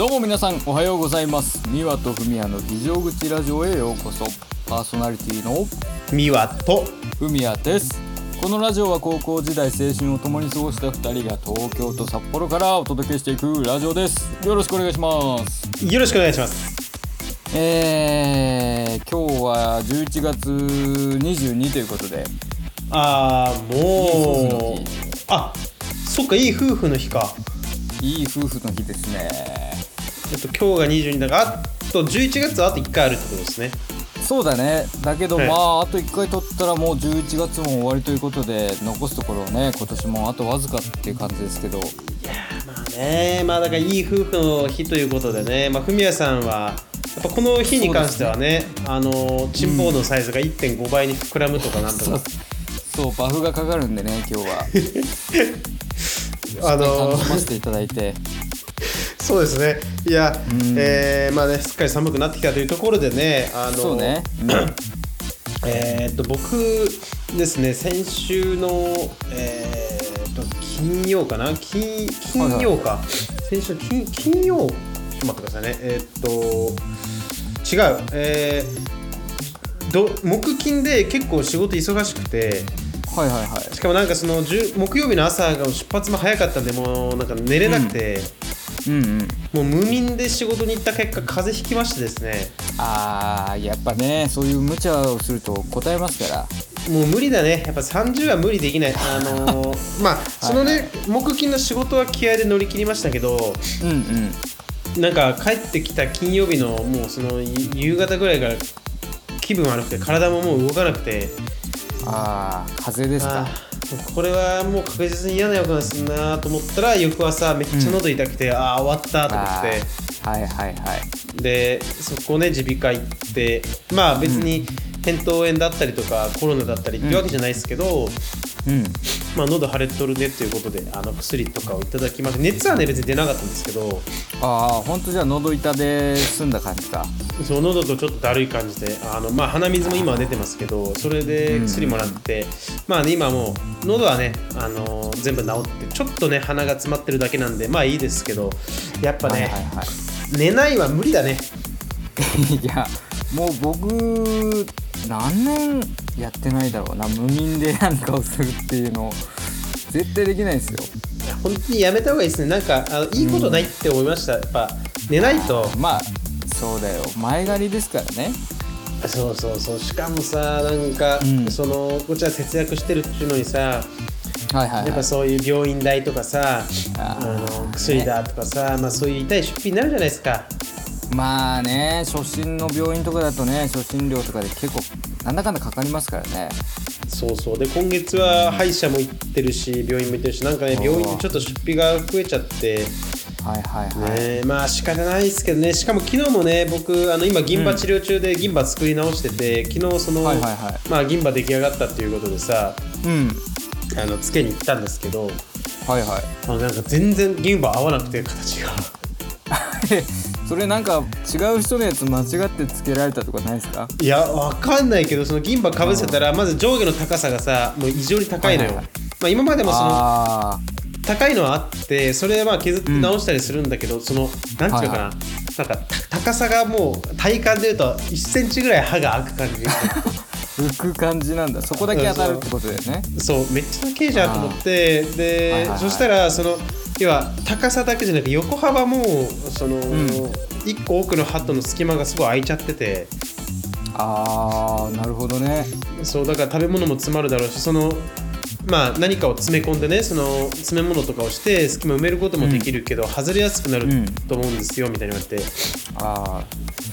どうも皆さんおはようございます。三輪とふみやの議場口ラジオへようこそ。パーソナリティのミワと。ふみやです。このラジオは高校時代青春を共に過ごした2人が東京と札幌からお届けしていくラジオです。よろしくお願いします。よろしくお願いします。えー、今日は11月22ということで。あーもう。あそっかいい夫婦の日か。いい夫婦の日ですねえっと今日が22だからあと11月はあと1回あるってことですね。そうだね。だけど、はい。まああと1回取ったらもう11月も終わりということで残すところね今年もあとわずかっていう感じですけど。まあね。まあだからいい夫婦の日ということでね。まあふみやさんはやっぱこの日に関してはねあのチンポーのサイズが1.5倍に膨らむとかなんとか、そうバフがかかるんでね今日は。あの楽しませていただいてそうですね。いや、ん。えーまあねすっかり寒くなってきたというところでねあのそうね、えーっと僕ですね先週の、えーっと金曜かな？金金曜か、先週金金曜？ちょっと待ってくださいね。えーっと違う。えーど木金で結構仕事忙しくてはいはいはい。しかもなんかその10木曜日の朝が出発も早かったんでもうなんか寝れなくて、うんうん。もう無眠で仕事に行った結果風邪ひきましてですね。あーやっぱねそういう無茶をすると答えますから。もう無理だね。やっぱ30は無理できない。あのー まあそのね、木金の仕事は気合で乗り切りましたけどうんうん。なんか帰ってきた金曜日のもうその夕夕方ぐらいから気分悪くて体ももう動かなくて。ああ風邪ですかこれはもう確実に嫌な予感するなと思ったら翌朝めっちゃ喉痛くて、ああ終わったと思あって。ーはいはいはい。でそこね耳鼻科行ってまあ別に扁桃炎だったりとかコロナだったりっていうわけじゃないですけど、うん。まあ、喉腫れとるねっていうことであの薬とかをいただきまして熱はね別に出なかったんですけどああ本当じゃあ喉痛で済んだ感じか。その喉とちょっとだるい感じであの、まあ、鼻水も今は出てますけどそれで薬もらって、まあね今もう喉はね、あの全部治ってちょっとね鼻が詰まってるだけなんでまあいいですけどやっぱね、はいはいはい。寝ないは無理だね。いやもう僕何年やってないだろうな無眠で何かをするっていうの絶対できないですよ。本当にやめた方がいいですね。なんかあのいいことないって思いました、やっぱ寝ないと。まあそうだよ。前借りですからね。そうそうそう。しかもさなんか、うん。そのこっちは節約してるっていうのにさはいはい、はい、やっぱそういう病院代とかさあの薬だとかさ、まあ、そういう痛い出費になるじゃないですかまあね初診の病院とかだとね初診料とかで結構なんだかんだかかりますからね。そうそう。で今月は歯医者も行ってるし病院も行ってるしなんかね病院でちょっと出費が増えちゃって。はいはいはい、ねまあ仕方ないですけどね。しかも昨日もね僕あの今銀歯治療中で銀歯作り直してて昨日その、はいはいはい。まあ銀歯出来上がったっていうことでさうん。あのつけに行ったんですけどはいはい。あのなんか全然銀歯合わなくて形が それなんか違う人のやつ間違ってつけられたとかないですか？いやわかんないけどその銀歯かぶせたらまず上下の高さがさもう異常に高いのよ、はいはいはい。まあ、今までもそのあ高いのはあってそれはまあ削って直したりするんだけど、そのなんていうのかな、はいなんかた高さがもう体感でいうと1センチぐらい歯が開く感じ。ー 浮く感じなんだ。そこだけ当たるってことだよね。そうめっちゃ高いじゃんと思って。で、はいはいはい。そしたらその要は高さだけじゃなくて横幅もその、1個奥の歯との隙間がすごい開いちゃってて。あーなるほどね。そうだから食べ物も詰まるだろうしそのまあ何かを詰め込んでねその詰め物とかをして隙間埋めることもできるけど、外れやすくなるうんと思うんですよみたいに言われて、ああ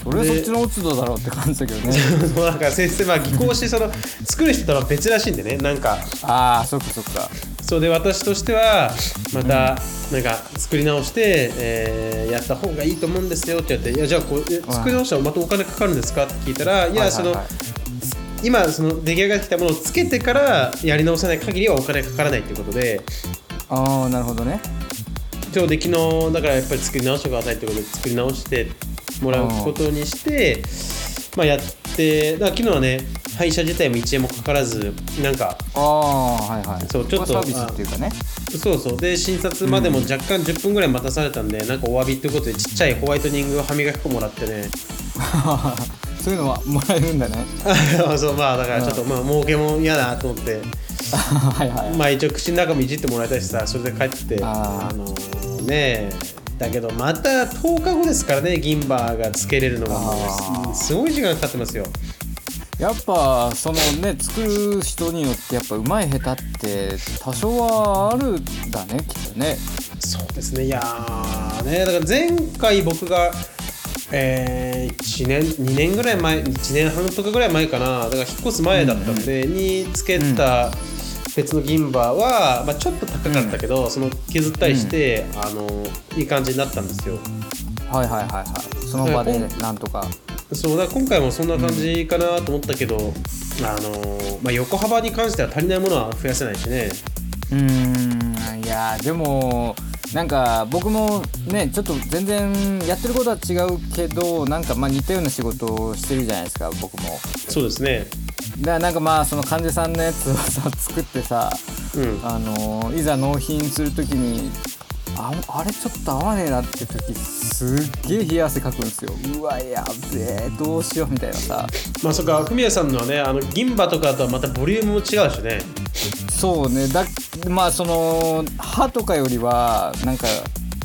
それはそっちの落ち度だろうって感じだけどね。なんか先生まあ技巧してその作る人とは別らしいんでねなんか。ああそっかそっか。そうで私としてはまたなんか作り直して、えーやった方がいいと思うんですよって言って「いやじゃあこうえ作り直したらまたお金かかるんですか?」って聞いたら「いやその今その出来上がってきたものをつけてからやり直さない限りはお金かからないっていうことで。ああなるほどね。今日で昨日だからやっぱり作り直してくださいってことで作り直してもらうことにしてまあやってだから昨日はね歯医者自体も1円もかからずなんかああはいはい。そうちょっとサービスっていうかね。そうそう。で診察までも若干10分ぐらい待たされたんで、なんかお詫びってことでちっちゃいホワイトニング歯磨き粉もらってね そういうのはもらえるんだね。そうまあだからちょっとまあ儲けも嫌だと思って。はいはいまあ一応口の中もいじってもらいたいしさそれで帰ってあのーねだけどまた10日後ですからね銀歯がつけれるのが。すすごい時間かかってますよ。やっぱそのね作る人によってやっぱうまい下手って多少はあるんだねきっとね。そうですね。いやーねだから前回僕がえー、1年2年ぐらい前1年半とかぐらい前かな。だから引っ越す前だったんで、につけた別の銀歯は、まあ、ちょっと高かったけど、その削ったりして、あのいい感じになったんですよ。はいはいはいはい。その場でなんとか。そうだ今回もそんな感じかなと思ったけど、あのまあ、横幅に関しては足りないものは増やせないしね。うーん。いやでもなんか僕もねちょっと全然やってることは違うけどなんかまあ似たような仕事をしてるじゃないですか僕も。そうですね。だからなんかまあその患者さんのやつをさ作ってさうん。あのいざ納品するときにああれちょっと合わねえなって時すっげえ冷や汗かくんですよ。うわやべえどうしようみたいなさ。まあそっか文谷さんのはねあの銀歯とかとはまたボリュームも違うしねそうね。だまあその歯とかよりはなんか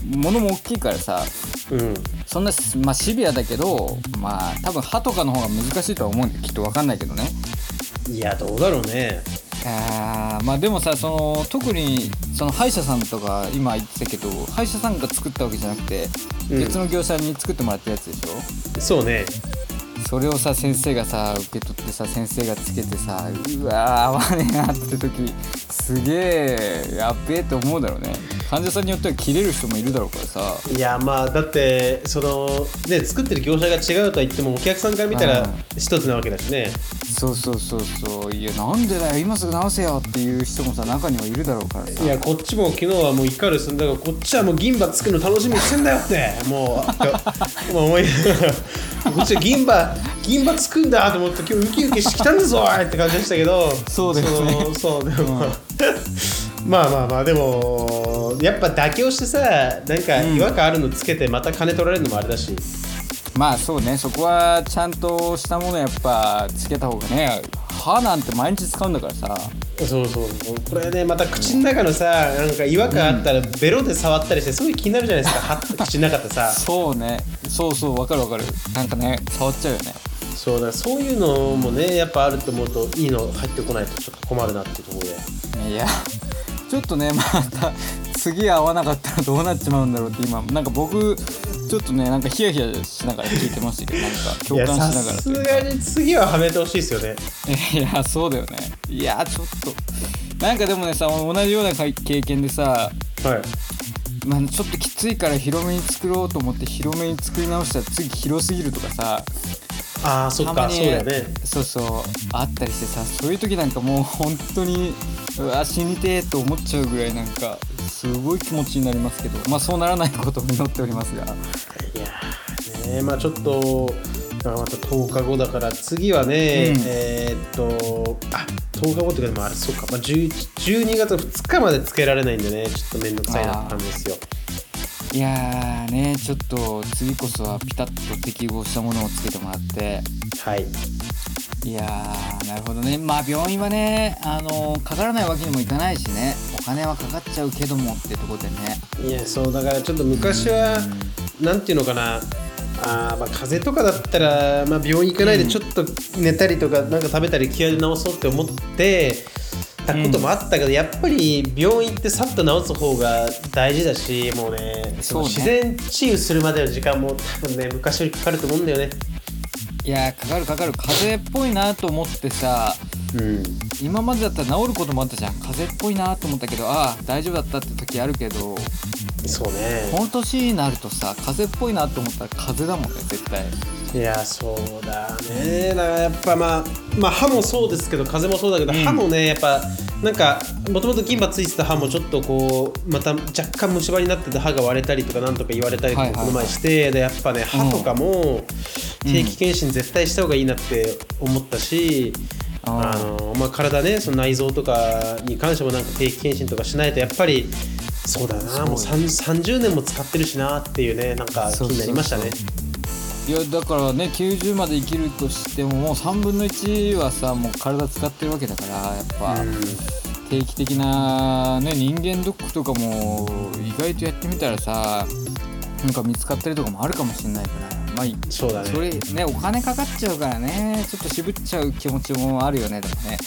物も大きいからさ。うん。そんな、まあ、シビアだけどまあ多分歯とかの方が難しいとは思うんできっと分かんないけどね。いやどうだろうね。あーまあでもさその特にその歯医者さんとか今言ってたけど歯医者さんが作ったわけじゃなくて、うん。別の業者に作ってもらったやつでしょ？そうねそれをさ先生がさ受け取ってさ先生がつけてさうわー合わねえなって時すげえやっべえって思うだろうね。患者さんによっては切れる人もいるだろうからさ。いやまあだってそのね作ってる業者が違うとは言ってもお客さんから見たらうん。一つなわけだしねそうそうそうそう。いやなんでだよ。今すぐ直せよっていう人もさ中にはいるだろうからさ。いやこっちも昨日はもう怒るすんだからこっちはもう銀歯つくの楽しみにしてんだよって。もうもう思いこっちは銀歯銀歯つくんだと思って今日ウキウキしてきたんだぞって感じでしたけど。そうだよね。そうでも、まあまあまあでもやっぱ妥協してさなんか違和感あるのつけてまた金取られるのもあれだし、まあそうねそこはちゃんとしたものやっぱつけた方がね歯なんて毎日使うんだからさ。そうそうこれねまた口の中のさなんか違和感あったらベロで触ったりしてすごい気になるじゃないですか。はって口の中ってさ。そうね。そうそうわかるわかる。なんかね触っちゃうよね。そうだ。そういうのもねやっぱあると思うといいの入ってこないとちょっと困るなっていうところで。いやちょっとねまた次会わなかったらどうなっちまうんだろうって今なんか僕ちょっとねなんかヒヤヒヤしながら聞いてましたけどなんか共感しなさがらというか。すがに次ははめてほしいですよね。いやそうだよね。いやちょっと。なんかでもねさ同じような経験でさはい。まあ、ちょっときついから広めに作ろうと思って広めに作り直したら次広すぎるとかさ。ああそっかそうだよね。そうそうあったりしてさそういう時なんかもう本当にうわ死にてえと思っちゃうぐらいなんかすごい気持ちになりますけどまあそうならないことを祈っておりますが。いやーねまあちょっとまた10日後だから次はね、うん。えーっとあ10日後っていうかでもあれそうか、まあ、10 12月2日までつけられないんでねちょっと面倒くさいなって感じですよ。いやーねちょっと次こそはピタッと適合したものをつけてもらって。はいいやーなるほどね。まあ病院はねあのかからないわけにもいかないしね。お金はかかっちゃうけどもってとこでね。いやそうだからちょっと昔は、なんていうのかな。あーまあ風邪とかだったら、まあ、病院行かないでちょっと寝たりとかなんか食べたり気合で治そうって思ってたこともあったけど、やっぱり病院ってさっと治す方が大事だしもうねね。自然治癒するまでの時間も多分ね昔よりかかると思うんだよねいやーかかるかかる。風邪っぽいなと思ってさうん。今までだったら治ることもあったじゃん。風邪っぽいなと思ったけどああ大丈夫だったって時あるけどそうね。この年になるとさ風邪っぽいなと思ったら風邪だもんね絶対いやそうだね。だからやっぱまあまあ歯もそうですけど風邪もそうだけど、うん。歯もねやっぱなんかもともと銀歯ついてた歯もちょっとこうまた若干虫歯になってて歯が割れたりとかなんとか言われたりとかこの前して、でやっぱね歯とかも定期検診絶対した方がいいなって思ったし、ああの、まあ、体ねその内臓とかに関してもなんか定期検診とかしないとやっぱりそうだな。もうそう3 30年も使ってるしなっていうねなんか気になりましたねいやだからね90まで生きるとしてももう3分の1はさもう体使ってるわけだからやっぱうん。定期的な、ね、人間ドックとかも意外とやってみたらさなんか見つかったりとかもあるかもしれないからまあいそうだね。それねお金かかっちゃうからねちょっと渋っちゃう気持ちもあるよねでもね。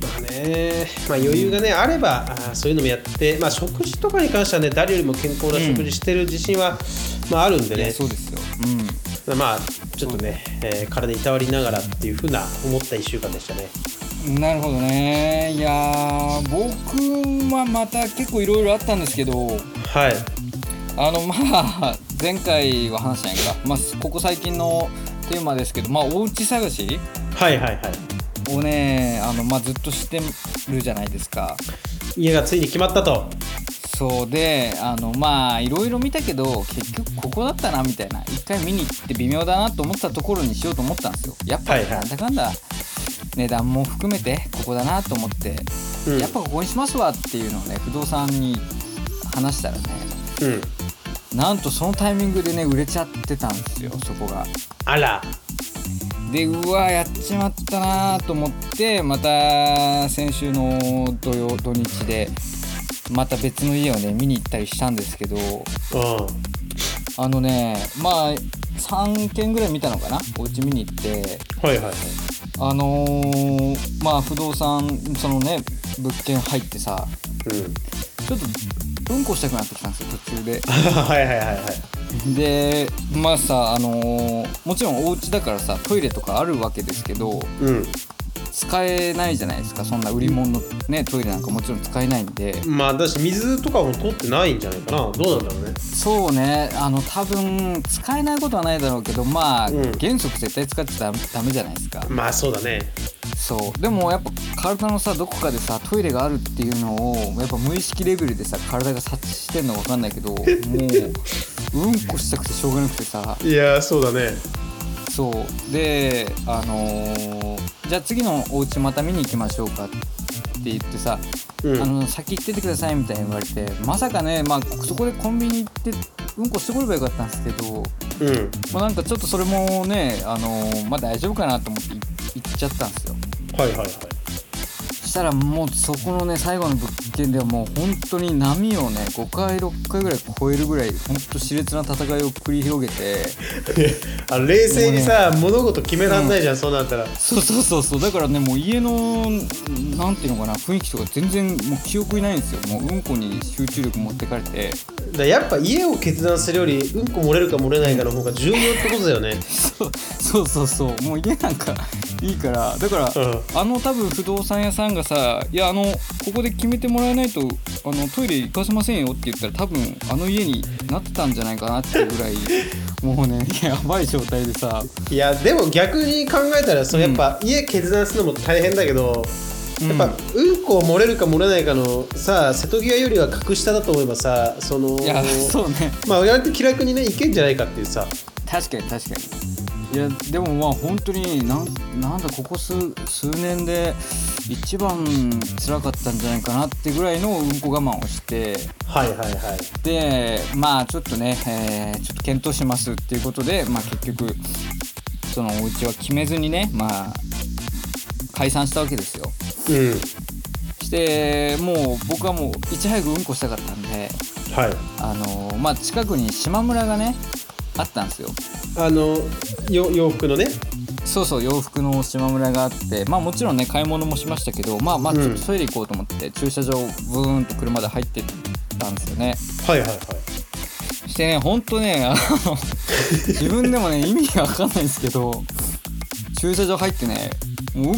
まあね、まあ、余裕がね、あればあーそういうのもやって、まあ、食事とかに関してはね誰よりも健康な食事してる自信は、まあ、あるんでね。そうですよまあちょっとね、えー体いたわりながらっていうふうな思った1週間でしたね。うんなるほどね。いやー僕はまた結構いろいろあったんですけどはい。あのまあ前回は話したんやんか、まあ、ここ最近のテーマですけどまあお家探しはいはいはい。をねあの、まあ、ずっとしてるじゃないですか。家がついに決まったとそうであのまあいろいろ見たけど結局ここだったなみたいな一回見に行って微妙だなと思ったところにしようと思ったんですよ。やっぱはいはい。なんだかんだ値段も含めてここだなと思って、うん。やっぱここにしますわっていうのをね不動産に話したらねうん。なんとそのタイミングでね売れちゃってたんですよそこが。あら。でうわやっちまったなと思ってまた先週の土曜土日でまた別の家をね見に行ったりしたんですけどうんあのねまあ3軒ぐらい見たのかな？お家見に行って。はいはいはい。あのーまあ不動産そのね物件入ってさうん。ちょっとうんこしたくなってきたんですよ途中で。はいはいはいはい。でまあさあのーもちろんお家だからさトイレとかあるわけですけどうん使えないじゃないですか。そんな売り物のねトイレなんかもちろん使えないんで。まあだし水とかも通ってないんじゃないかな。どうなんだろうね。そうね。あの多分使えないことはないだろうけどまあ、うん。原則絶対使っちゃダメダメじゃないですか。まあそうだね。そう。でもやっぱ体のさどこかでさトイレがあるっていうのをやっぱ無意識レベルでさ体が察知してんのか分かんないけどもううんこしたくてしょうがなくてさ。いやそうだねそう。であのーじゃあ次のお家また見に行きましょうかって言ってさ、うん。あの先行っててくださいみたいに言われてまさかね、まあ、そこでコンビニ行ってうんこしてこればよかったんですけど、うん。まあ、なんかちょっとそれもね、あのーまあ、大丈夫かなと思ってい行っちゃったんですよ。はいはいはい。そしたらもうそこのね最後の物件ではもう本当に波をね5回6回ぐらい超えるぐらい本当熾烈な戦いを繰り広げて。あの冷静にさ、物事決めらんないじゃん、そうなったら。そうそうそうそう。だからねもう家のなんていうのかな雰囲気とか全然もう記憶にないんですよ。もううんこに集中力持ってかれて。だやっぱ家を決断するよりうんこ漏れるか漏れないかの方が重要ってことだよね。そうそうそうそう。もう家なんかいいからだから、うん。あの多分不動産屋さんがさ「いやあのここで決めてもらえないとあのトイレ行かせませんよ」って言ったら多分あの家になってたんじゃないかなっていうぐらい もうねやばい状態でさ。いやでも逆に考えたらそのやっぱ家決断するのも大変だけど、やっぱうんこ漏れるか漏れないかのさ瀬戸際よりは格下だと思えばさそのいやそうね。まあ割と気楽にねいけんじゃないかっていうさ。確かに確かにいやでもまあ本当になんなんだここ数数年で一番辛かったんじゃないかなってぐらいのうんこ我慢をして。はいはいはい。でまあちょっとね、えーちょっと検討しますっていうことでまあ結局そのお家は決めずにねまあ解散したわけですよ。うん。してもう僕はもういち早くうんこしたかったんではい。あのまあ近くに島村がねあったんですよあのよ洋服のね。そうそう洋服の島村があってまあもちろんね買い物もしましたけどまあまあうん。ちょっとトイレ行こうと思って、駐車場ブーンと車で入ってったんですよね。はいはいはい。してねほんとねあの自分でもね意味わかんないんですけど駐車場入ってねもう我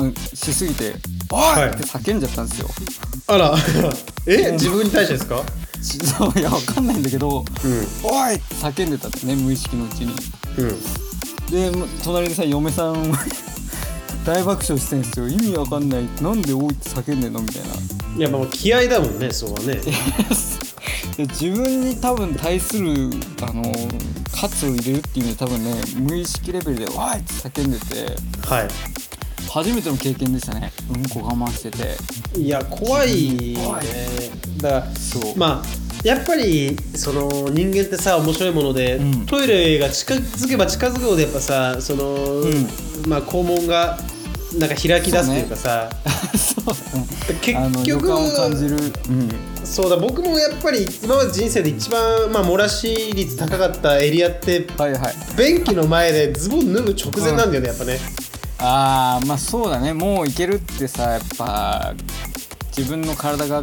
慢しすぎて「おい!」はいって叫んじゃったんですよ、あら。え？自分に対してですか？ちそういやわかんないんだけど「おい!」って叫んでたってね無意識のうちにうんで隣でさ嫁さん大爆笑してんすよ意味わかんないなんで「おい!」って叫んでんのみたいないやまあ気合だもんねそうはねで自分に多分対するあの喝を入れるっていうのは多分ね無意識レベルで「おい!」って叫んでてはい初めての経験でしたね。うんこ我慢してて。いや怖いね。怖い。だからそう。まあやっぱりその人間ってさ面白いもので、うん。トイレが近づけば近づくほどやっぱさその、ん。まあ肛門がなんか開き出すというかさ。そう。結あの予局感を感じる。うん。そうだ僕もやっぱり今まで人生で一番、まあ、漏らし率高かったエリアってはいはい。便器の前でズボン脱ぐ直前なんだよね、やっぱねああまあそうだね。もういけるってさやっぱ自分の体が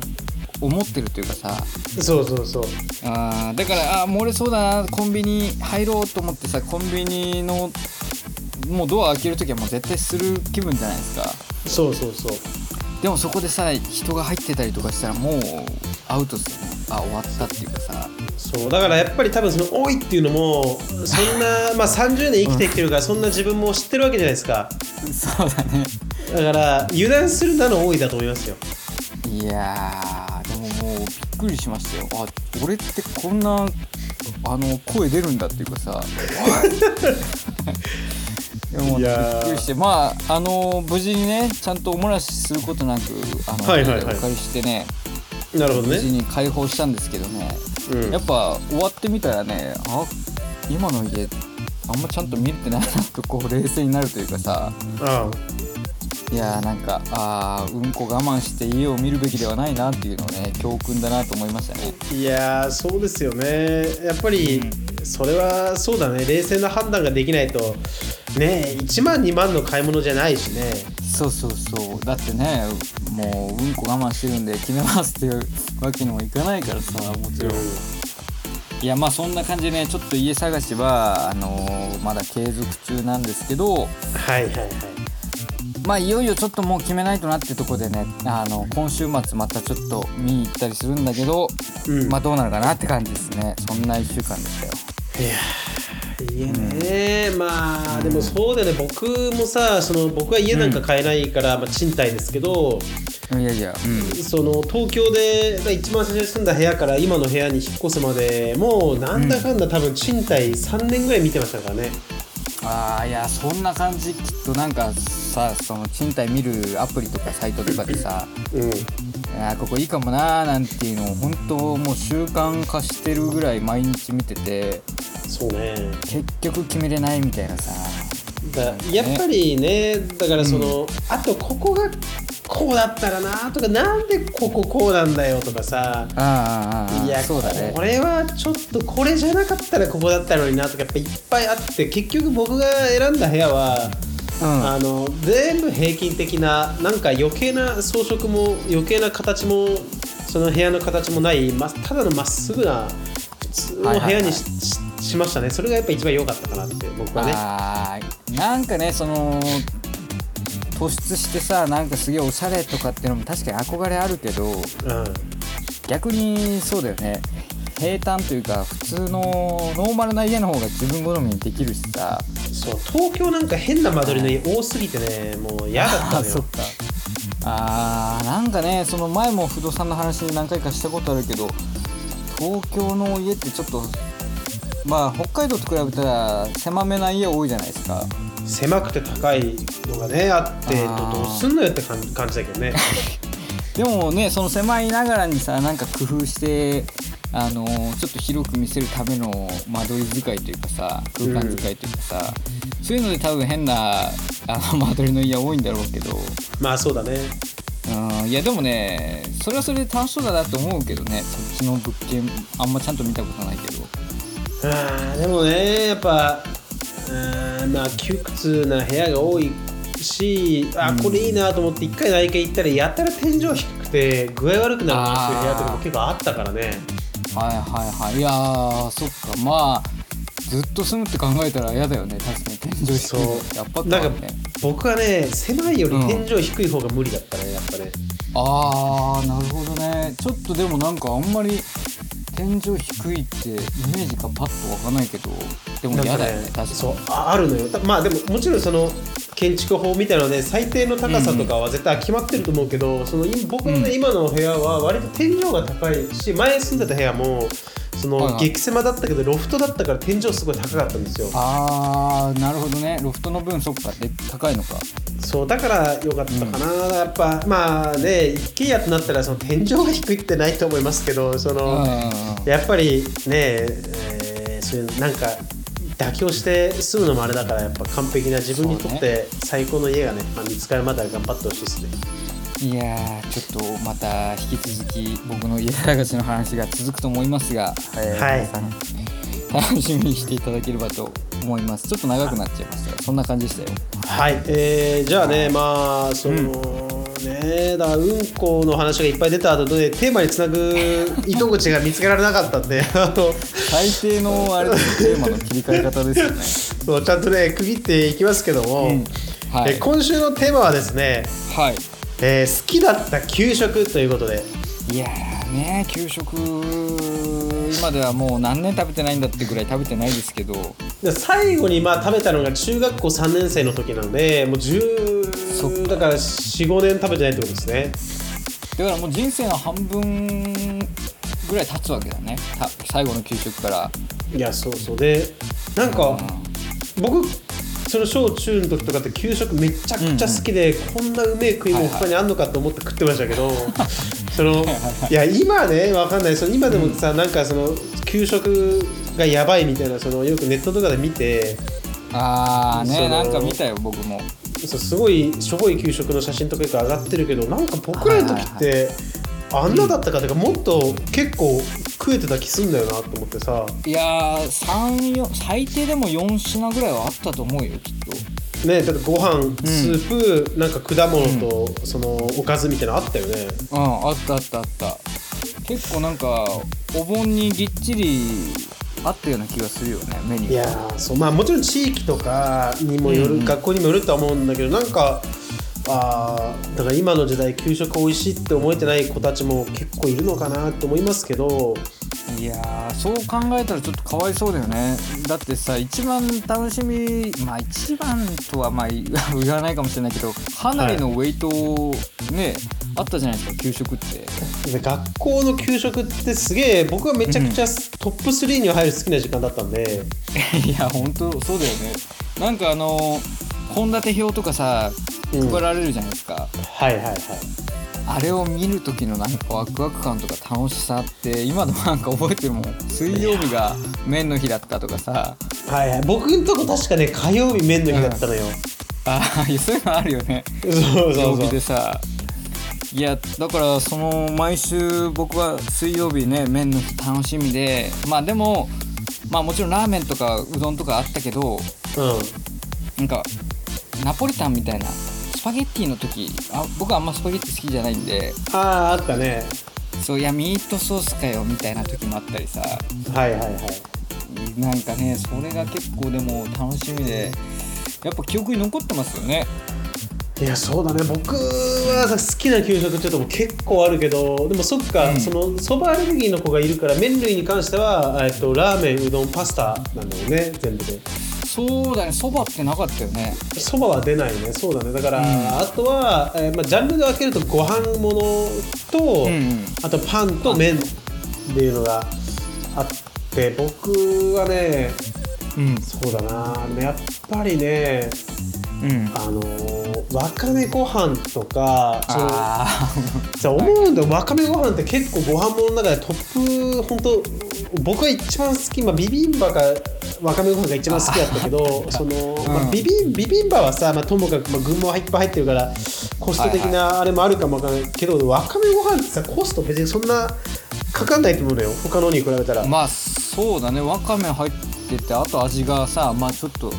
思ってるというかさ。そうそうそう。あーだからあー漏れそうだなコンビニ入ろうと思ってさコンビニのもうドア開ける時はもう絶対する気分じゃないですか。そうそうそう。でもそこでさ人が入ってたりとかしたらもうアウトっすよね。あ終わったっていうかさそうだからやっぱり多分その多いっていうのもそんな まあ30年生きてきてるからそんな自分も知ってるわけじゃないですか。そうだね。だから油断するなの多いだと思いますよ。いやーでももうびっくりしましたよ。あ俺ってこんなあの声出るんだっていうかさ。いやもうびっくりしてまああの無事にねちゃんとお漏らしすることなくあの、はいはいはい。お借りしてねなるほどね。無事に解放したんですけどね、うん。やっぱ終わってみたらねあ今の家あんまちゃんと見れてないなとこう冷静になるというかさ。あいやーなんかあーうんこ我慢して家を見るべきではないなっていうのをね教訓だなと思いましたね。あいやーそうですよね。やっぱりそれはそうだね。冷静な判断ができないとね1万2万の買い物じゃないしねそうそうそう。だってねもううんこ我慢してるんで決めますっていうわけにもいかないからさもちろん、いやまあそんな感じでねちょっと家探しはあのーまだ継続中なんですけどはいはいはい。まあいよいよちょっともう決めないとなってとこでねあの今週末またちょっと見に行ったりするんだけど、うん。まあどうなるかなって感じですね。そんな1週間でしたよ。いやー家ね、まあでもそうだよね。僕もさその僕は家なんか買えないから、まあ、賃貸ですけどいやいや。うん。その東京でまあ一番最初に住んだ部屋から今の部屋に引っ越すまでもうなんだかんだ多分賃貸3年ぐらい見てましたからね、ああいやそんな感じ。きっとなんかさその賃貸見るアプリとかサイトとかでさうん、いやここいいかもなーなんていうのを本当もう習慣化してるぐらい毎日見ててそうね。結局決めれないみたいなさ。だやっぱりねだからその、あとここがこうだったらなとかなんでこここうなんだよとかさ。ああああああいやそうだね。これはちょっとこれじゃなかったらここだったのになとかやっぱいっぱいあって結局僕が選んだ部屋は、うん。あの全部平均的ななんか余計な装飾も余計な形もその部屋の形もない、ま、ただのまっすぐな普通の部屋にし,し、しましたね。それがやっぱ一番良かったかなって僕はね。なんかねその突出してさなんかすげえおしゃれとかっていうのも確かに憧れあるけどうん逆にそうだよね。平坦というか普通のノーマルな家の方が自分好みにできるしさ。そう東京なんか変な間取りの家多すぎてねもう嫌だったのよ。あそっか。あーなんかねその前も不動産の話何回かしたことあるけど東京の家ってちょっとまあ北海道と比べたら狭めな家多いじゃないですか狭くて高いのがねあってどうすんのよって感じだけどね。でもねその狭いながらにさなんか工夫してあのちょっと広く見せるための間取り使いというかさ空間使いというかさ、そういうので多分変なあの間取りの家多いんだろうけど。まあそうだね。うんいやでもねそれはそれで楽しそうだなと思うけどね。そっちの物件あんまちゃんと見たことないけど。あーでもねやっぱうんまあ窮屈な部屋が多いしあこれいいなと思って一回内見行ったらやたら天井低くて具合悪くなっていう部屋とかも結構あったからね。はいはいはい。いやーそっか。まあずっと住むって考えたら嫌だよね。確かに天井低い。そう。のやっぱなんか僕はね狭いより天井低い方が無理だったねやっぱね。あーなるほどね。ちょっとでもなんかあんまり天井低いってイメージがパッとわかんないけどでも嫌だよね確かに。そうああるのよ。たまあでももちろんその建築法みたいなので最低の高さとかは絶対決まってると思うけど、そのい僕のね、うん。今の部屋は割と天井が高いし前住んでた部屋もその激狭だったけどロフトだったから天井すごい高かったんですよ。あーなるほどね。ロフトの分そっか。で高いのか。そうだから良かったかな、やっぱまあね一軒家となったらその天井が低いってないと思いますけどその、やっぱりね、えー、そういうなんか妥協して住むのもあれだからやっぱ完璧な自分にとって最高の家がね、まあ、見つかるまで頑張ってほしいですね。いやちょっとまた引き続き僕の家探しの話が続くと思いますが、えー、はい、皆さん楽しみにしていただければと思います。ちょっと長くなっちゃいましたがそんな感じでしたよ。はい、えー、じゃあねまあその、うん、ねだうんこの話がいっぱい出た後でテーマにつなぐ糸口が見つけられなかったんで あの最低のあれテーマの切り替え方ですよね。そうちゃんとね区切っていきますけども、うん。はい、え今週のテーマはですね、はいえー、好きだった給食ということで。いやね給食。今ではもう何年食べてないんだってぐらい食べてないですけど。最後にまあ食べたのが中学校3年生の時なのでもう10だから45年食べてないってことですね。だからもう人生の半分ぐらい経つわけだね。最後の給食から。いやそうそう。でなんか、僕その小中の時とかって給食めちゃくちゃ好きで、うん。うん、こんなうめえ食い物他にあんのかと思って食ってましたけど、そのいや今ねわかんない。その今でもさ、うん、なんかその給食がやばいみたいなそのよくネットとかで見てああねなんか見たよ僕も。そうすごいしょぼい給食の写真とかよく上がってるけどなんか僕らの時って、あんなだったかというか、もっと結構食えてた気すんだよなと思ってさ。いやー最低でも4品ぐらいはあったと思うよきっと。ねだってご飯、スープなんか果物と、そのおかずみたいなのあったよね。うんあったあったあった。結構なんかお盆にぎっちりあったような気がするよねメニュー。いやそうまあもちろん地域とかにもよる、うんうん、学校にもよるとは思うんだけどなんかあだから今の時代給食美味しいって思えてない子たちも結構いるのかなって思いますけど。いやそう考えたらちょっとかわいそうだよね。だってさ一番楽しみまあ一番とはまあ 言わないかもしれないけどかなりのウェイトね、はい、あったじゃないですか給食って。学校の給食ってすげえ僕はめちゃくちゃトップ3には入る好きな時間だったんで、いや本当そうだよね。なんかあの献立表とかさ配られるじゃないですか、うん、はいはいはい。あれを見る時のなんかワクワク感とか楽しさって今でもなんか覚えてるもん。水曜日が麺の日だったとかさ。はいはい。僕んとこ確かね火曜日麺の日だったのよ、うん、ああそういうのあるよね。そうそうそう。でさ。いやだからその毎週僕は水曜日ね麺の日楽しみで。まあでもまあもちろんラーメンとかうどんとかあったけど、うん、なんかナポリタンみたいなスパゲッティの時あ僕はあんまスパゲッティ好きじゃないんであああったね。そういやミートソースかよみたいな時もあったりさ。はいはいはい。なんかねそれが結構でも楽しみでやっぱ記憶に残ってますよね。いやそうだね。僕は好きな給食ちょっと結構あるけどでもそっか、うん、そのそばアレルギーの子がいるから麺類に関しては、えっと、ラーメンうどんパスタなんだよね全部でそうだねそばってなかったよね。そばは出ないね。そうだね。だから、うん、あとは、えーまあ、ジャンルで分けるとご飯ものと、うん、あとパンと麺っていうのがあって僕はね、うん、そうだな。やっぱりね、うん、あのわかめご飯とかそう思うんだよわかめご飯って結構ご飯ものの中でトップ本当僕が一番好き、まあ、ビビンバかわかめご飯が一番好きだったけど その、まあ、ビビンビビンバはさ、まあ、ともかく、まあ、具もいっぱい入ってるからコスト的なあれもあるかもわからないけど、わかめご飯ってさコスト別にそんなかかんないと思うのよ。他のに比べたら。まあそうだね。わかめ入っててあと味がさまあちょっと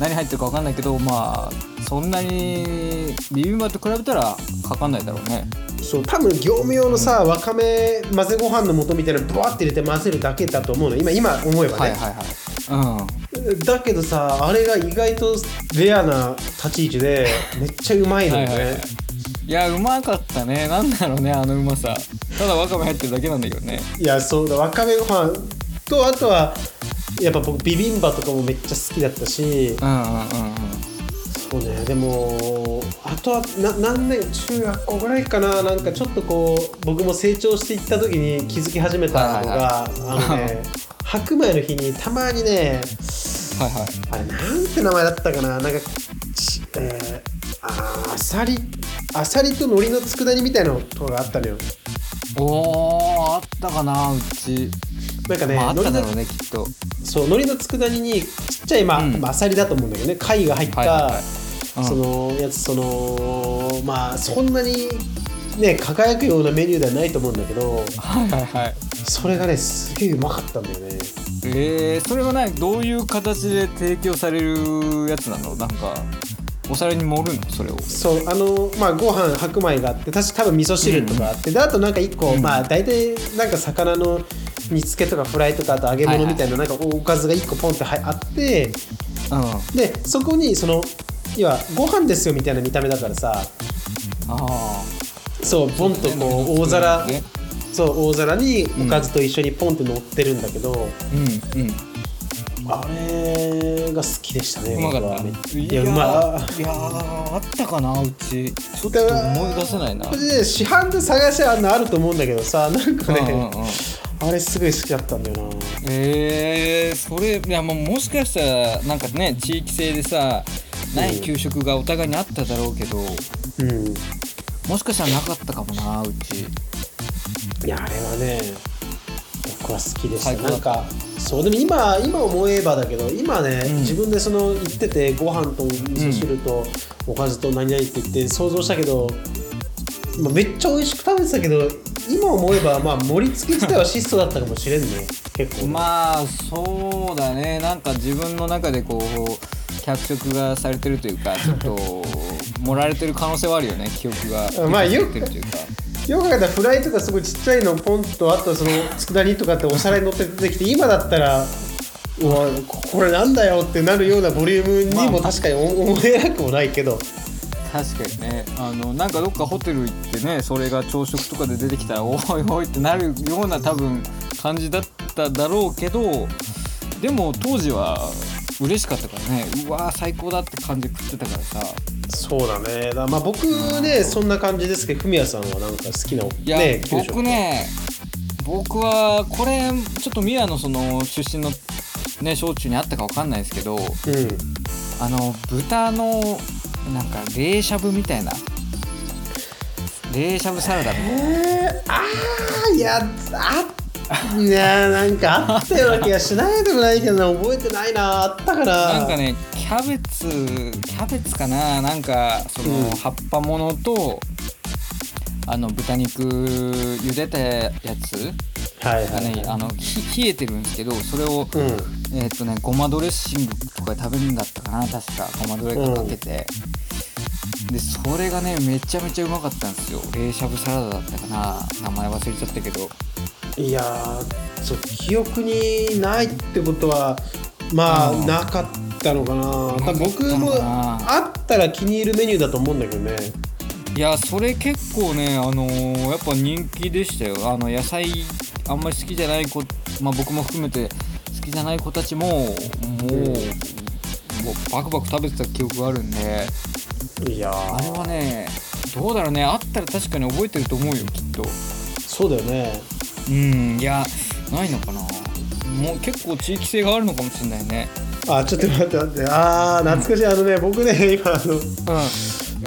何入ってるか分かんないけどまあそんなにビビンバと比べたらかかんないだろうね。そう多分業務用のさ、うん、わかめ混ぜご飯の素みたいなのブワって入れて混ぜるだけだと思うの。今今思えばね。はいはいはい、うん、だけどさあれが意外とレアな立ち位置でめっちゃうまいのよね。はいはい、いやうまかったね。なんだろうねあのうまさ。ただわかめ入ってるだけなんだけどね。いやそうだわかめご飯とあとはやっぱ僕ビビンバとかもめっちゃ好きだったし、うんうんうんうん、そうねでもあとはな何年中学校ぐらいかななんかちょっとこう僕も成長していった時に気づき始めたのが、あのね白米の日にたまにね、はいはい、あれなんて名前だったかななんか、えー、あさりあさりと海苔の佃煮みたいなのがあったのよおーあったかなうち、なんかね、まあ、あっただろうねきっと。そう海苔の佃煮にちっちゃいまあ、うん。まああさりだと思うんだけどね貝が入った、はいはいはいうん。そのやつそのまあそんなにね輝くようなメニューではないと思うんだけどはいはいはい。それがねすげえうまかったんだよね。えー、それはねどういう形で提供されるやつなの？なんかお皿に盛るの？それを。そうあのまあご飯白米があって確か多分味噌汁とかあって、であとなんか一個、うん。まあ大体なんか魚の煮付けとかフライとかあと揚げ物みたいななんかおかずが一個ポンってはあってうん。でそこにその要はご飯ですよみたいな見た目だからさあそうポンとこう大皿ね。そう大皿におかずと一緒にポンって乗ってるんだけど、うんうんあれが好きでしたね。うまかった。いやうまい。やーあったかなうち。ちょっと思い出せないなこれで市販で探しあるのあると思うんだけどさなんかね、うんうんうん。あれすごい好きだったんだよな。えー、それいやもうもしかしたらなんかね地域性でさない給食がお互いにあっただろうけど、うん。もしかしたらなかったかもなうち。いやあれはね僕は好きでした。なんかそうでも今今思えばだけど今ね、うん。自分でその言っててご飯と味噌汁とおかずと何々って言って想像したけど、まあ、めっちゃ美味しく食べてたけど今思えばまあ盛り付け自体は質素だったかもしれんね。結構。ね、まあそうだね。なんか自分の中でこう脚色がされてるというかちょっと盛られてる可能性はあるよね。記憶が。まあよく出てるというかよく考えたらフライとかすごいちっちゃいのポンとあとその佃煮とかってお皿に乗って出てきて今だったらうわこれなんだよってなるようなボリュームにも確かに思えなくもないけど、確かにねあのなんかどっかホテル行ってねそれが朝食とかで出てきたらおいおいってなるような多分感じだっただろうけどでも当時は嬉しかったからね。うわー最高だって感じで食ってたからさ。そうだね。だまあ僕ねそんな感じですけど文也さんはなんか好きな、いや、ね、僕ね僕はこれちょっと宮のその出身のね小中にあったかわかんないですけどうん。あの豚のなんか冷しゃぶみたいな。冷しゃぶサラダみたいな。えー、あーいやあいやなんかあったような気がしないでもないけどな覚えてないなあったかななんかねキャベツキャベツかな。なんかその、うん。葉っぱものとあの豚肉茹でたやつ。はいがはい。はねあのひ冷えてるんですけどそれを、いうん。えーっとねごまドレッシングとかで食べるんだったかな。確かごまドレかけて、でそれがねめちゃめちゃうまかったんですよ。冷しゃぶサラダだったかな。名前忘れちゃったけどいやーそう記憶にないってことはまあ、うんなかったのかな。多分僕なもあったら気に入るメニューだと思うんだけどね。いやそれ結構ねあのーやっぱ人気でしたよ。あの野菜あんまり好きじゃない子まあ僕も含めて好きじゃない子たちももう,、もうバクバク食べてた記憶があるんで。いやー。あれはねどうだろうね。あったら確かに覚えてると思うよきっと。そうだよねうんいやないのかな。もう結構地域性があるのかもしれないね。あちょっと待って待って。あー懐かしい、あのね僕ね今あのうん。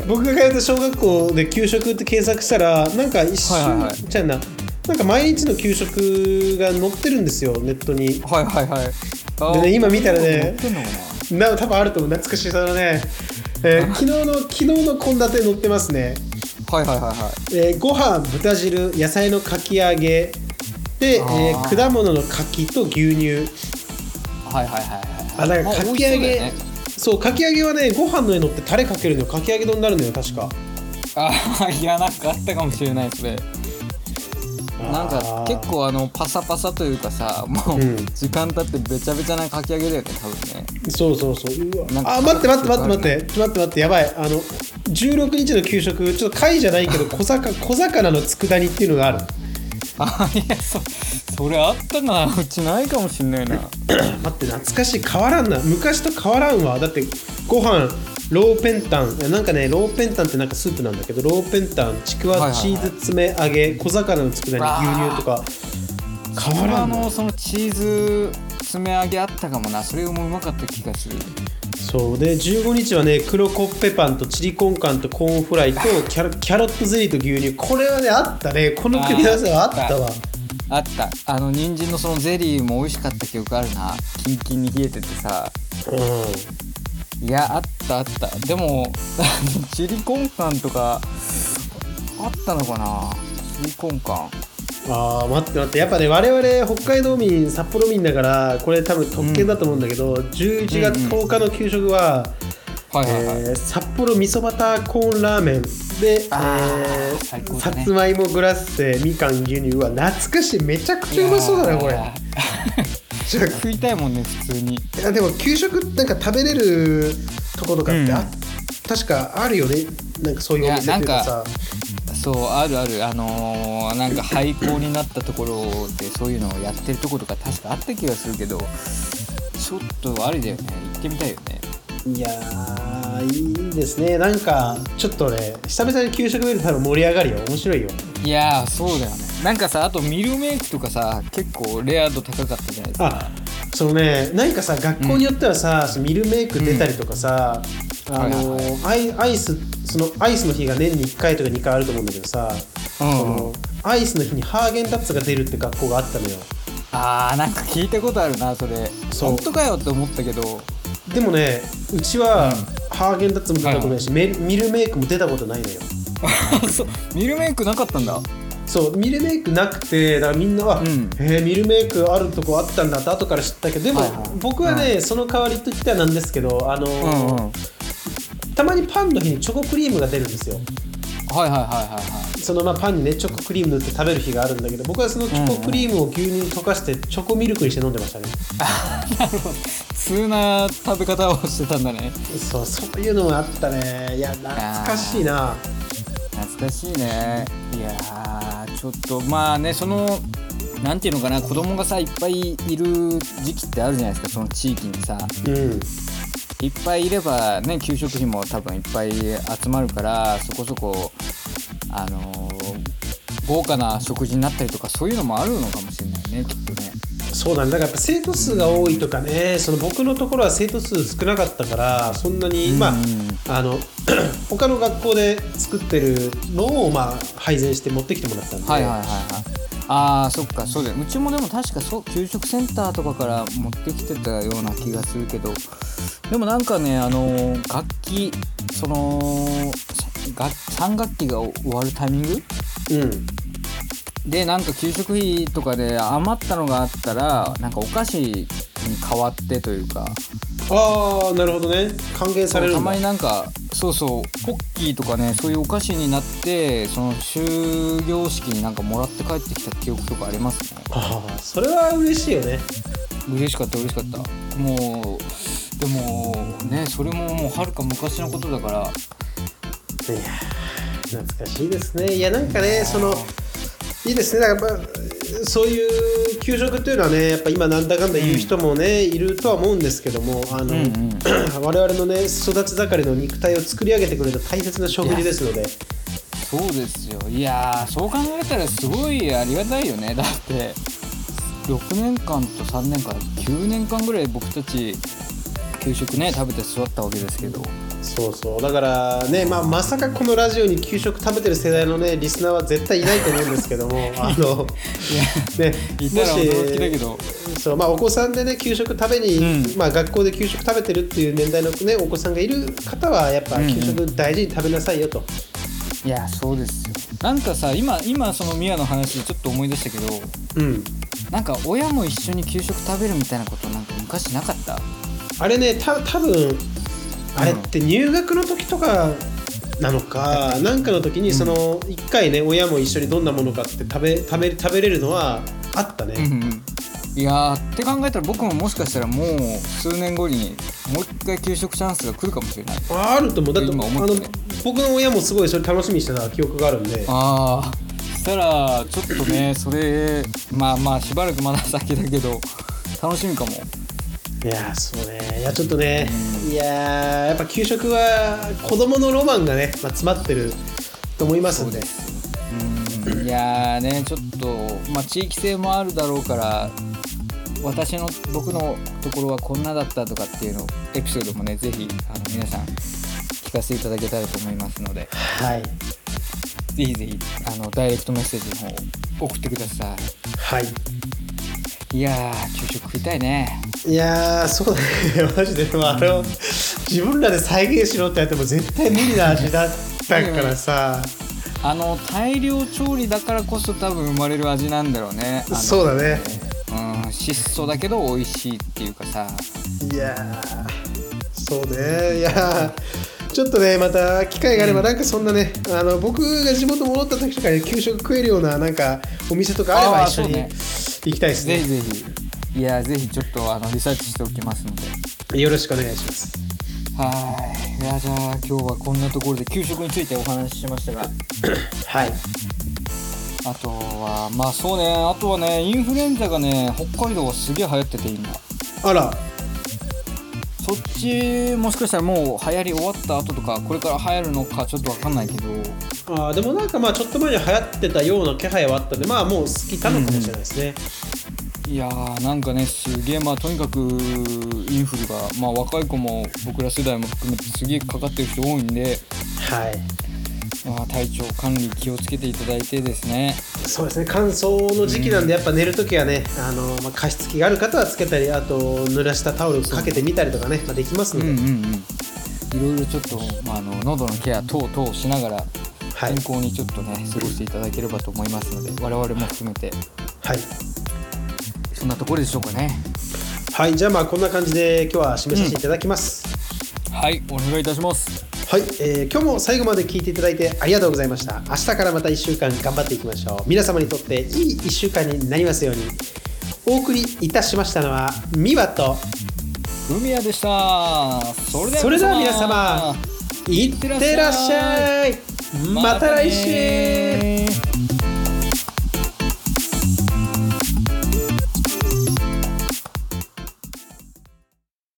僕が通った小学校で給食って検索したらなんか一瞬、はいはいゃあななんか毎日の給食が載ってるんですよネットに。はいはいはい。あでね今見たらねな多分あると思う。懐かしいそのね、えー昨日の昨日の献立載ってますね。はいはいはいはい。えーご飯豚汁野菜のかき揚げで、えー果物の柿と牛乳。はいはいはいはいあだからまあかき揚げ。ね。そうかき揚げはねご飯の上に乗ってタレかけるの。かき揚げ丼になるのよ確か。ああ いやなんかあったかもしれないそれ。なんか結構あのパサパサというかさもううん。時間経ってべちゃべちゃなかき揚げだよね多分ね。そうそうそう。うわ。なんかあ待って待って待って待って。待って待ってやばい。あの16日の給食ちょっと貝じゃないけど小魚小魚の佃煮っていうのがあるあいやそそれあったなうちないかもしんないな。待って懐かしい変わらんな。昔と変わらんわ。だってご飯ローペンタン。なんかねローペンタンってなんかスープなんだけどローペンタンちくわチーズ詰め揚げ小魚の佃煮牛乳とか。変わらあんな。のそのチーズ詰め揚げあったかもな。それもうまかった気がするそうで15日はね黒コッペパンとチリコンカンとコーンフライと キャロキャロットゼリーと牛乳。これはねあったね。この組み合わせはあったわ。あった。あの人参のそのゼリーも美味しかった記憶あるな。キンキンに冷えててさ。ういやあったあった。でも チリコンカンとかあったのかな？チリコンカンんあー待って待ってやっぱね我々北海道民札幌民だからこれ多分特権だと思うんだけど、11月10日の給食は、札幌味噌バターコーンラーメン。で、あーえー最高ださねつまいもグラッセみかん牛乳は懐かしい。めちゃくちゃうまそうだなこれ。食いたいもんね普通に。いやでも給食なんか食べれるとことかってあ、うん。確かあるよね。なんかそういうお店っていうかさそうあるある。あのーなんか廃校になったところでそういうのをやってるところとか確かあった気がするけどちょっとありだよね。行ってみたいよね。いやーいいですね。なんかちょっとね久々に給食見ると多分盛り上がるよ。面白いよ。いやーそうだよね。なんかさあとミルメイクとかさ結構レア度高かったじゃないですか。あそのね。なんかさ学校によってはさ、そのミルメイク出たりとかさ、あはいのはい。アイアイスそのアイスの日が年に1回とか2回あると思うんだけどさ、うんうん。そのアイスの日にハーゲンダッツが出るって学校があったのよ。あーなんか聞いたことあるなそれ。そう。本当かよって思ったけど。でもねうちはハーゲンダッツも出たことないし、メミルメイクも出たことないのよ。そう。ミルメイクなかったんだ。そうミルメイクなくてだからみんなは、うん。えーミルメイクあるとこあったんだって後から知ったけどでも、はいはい。僕はね、その代わりといってはなんですけどあのーうんうんたまにパンの日にチョコクリームが出るんですよ。はいはいはいはいはい。そのまあパンにねチョコクリーム塗って食べる日があるんだけど僕はそのチョコクリームを牛乳に溶かしてチョコミルクにして飲んでましたね、通な食べ方をしてたんだね。そうそういうのもあったね。いや懐かしいな。懐かしいね。いやーちょっとまあねそのなんていうのかな子供がさいっぱいいる時期ってあるじゃないですかその地域にさ。うんいっぱいいればね給食費も多分いっぱい集まるからそこそこあのー豪華な食事になったりとかそういうのもあるのかもしれないねきっとね。そうなんだだからやっぱ生徒数が多いとかねその僕のところは生徒数少なかったからそんなに、まああの 他の学校で作ってるのをまあ配膳して持ってきてもらったんで、はいはいはいはい。あーそっかそうだよ。うちもでも確かそう給食センターとかから持ってきてたような気がするけどでもなんかねあのー楽器そのさが3学期が終わるタイミング？うんでなんか給食費とかで余ったのがあったらなんかお菓子に変わってというか。ああなるほどね。還元されるたまになんかそうそうポッキーとかねそういうお菓子になってその終業式になんかもらって帰ってきた記憶とかありますね。ああそれは嬉しいよね。嬉しかった嬉しかった。もうでもねそれももうはるか昔のことだから。いやー懐かしいですね。いやなんかねそのいいですね。だからそういう給食っていうのはねやっぱ今なんだかんだ言う人もね、いるとは思うんですけどもあの、うんうん。我々のね育ち盛りの肉体を作り上げてくれた大切な食事ですので。そうですよ。いやーそう考えたらすごいありがたいよね。だって6年間と3年間9年間ぐらい僕たち給食ね食べて育ったわけですけど。そうそう。だからね、まあ、まさかこのラジオに給食食べてる世代のねリスナーは絶対いないと思うんですけども あのねいたら驚きだけど。そうまあ、お子さんでね給食食べに、うん。まあ、学校で給食食べてるっていう年代の、ね、お子さんがいる方はやっぱうん。うん給食大事に食べなさいよと、いやそうですよ。なんかさ今今そのミアの話でちょっと思い出したけどうん、なんか親も一緒に給食食べるみたいなことなんか昔なかった？あれねた多分あれって入学の時とかなのか、なんかの時にその1回ね親も一緒にどんなものかって食べ食べ食べれるのはあったね、うんうんいやーって考えたら僕ももしかしたらもう数年後にもう一回給食チャンスが来るかもしれない。あると思う。だってあの僕の親もすごいそれ楽しみにしてた記憶があるんで。ああしたらちょっとねそれまあまあしばらくまだ先だけど楽しみかもいやーそうね。いやちょっとね、いやーやっぱ給食は子供のロマンがね、まあ、詰まってると思いますんで。うん。いやーねちょっとまあ地域性もあるだろうから私の僕のところはこんなだったとかっていうのエピソードもねぜひあの皆さん聞かせていただけたらと思いますので。はい。ぜひぜひあのダイレクトメッセージの方送ってくださはい。いいやー昼食食いたいねいやーそうだね。マジで。でもあの自分らで再現しろってやっても絶対無理な味だったからさ。あの大量調理だからこそ多分生まれる味なんだろうね。そうだね。うん。質素だけど美味しいっていうかさ。いやーそうね。いやーちょっとねまた機会があればなんかそんなね、あの僕が地元戻った時とかに給食食えるようななんかお店とかあれば一緒に行きたいですね。ぜひぜひいやぜひちょっとあのリサーチしておきますので。よろしくお願いします。はい。いやじゃあ今日はこんなところで給食についてお話ししましたが。はい。あとはまあそうね。あとはねインフルエンザがね北海道はすげえ流行ってて今。あら。そっちもしかしたらもう流行り終わった後とかこれから流行るのかちょっとわかんないけど。あーでもなんかまあちょっと前に流行ってたような気配はあったんでまあもう好きたのかもしれないですね、いやーなんかねすげえまあとにかくインフルがまあ若い子も僕ら世代も含めてすげえかかってる人多いんで、はい。まあ、体調管理気をつけていただいてですね。そうですね。乾燥の時期なんでやっぱ寝るときはね、あのまあ、加湿器がある方はつけたりあと濡らしたタオルかけてみたりとかね、まあ、できますので、うんうんうん。いろいろちょっと、まあ、あの喉のケア等々しながらはい。健康にちょっとね過ごしていただければと思いますので我々も含めて。はい、そんなところでしょうかね。はい、じゃあまあこんな感じで今日は締めさせていただきます、はいお願いいたします。はい、えー今日も最後まで聞いていただいてありがとうございました。明日からまた1週間頑張っていきましょう。皆様にとっていい1週間になりますように。お送りいたしましたのはミワとふみやでした。それではそれでは皆様いってらっしゃい。また来週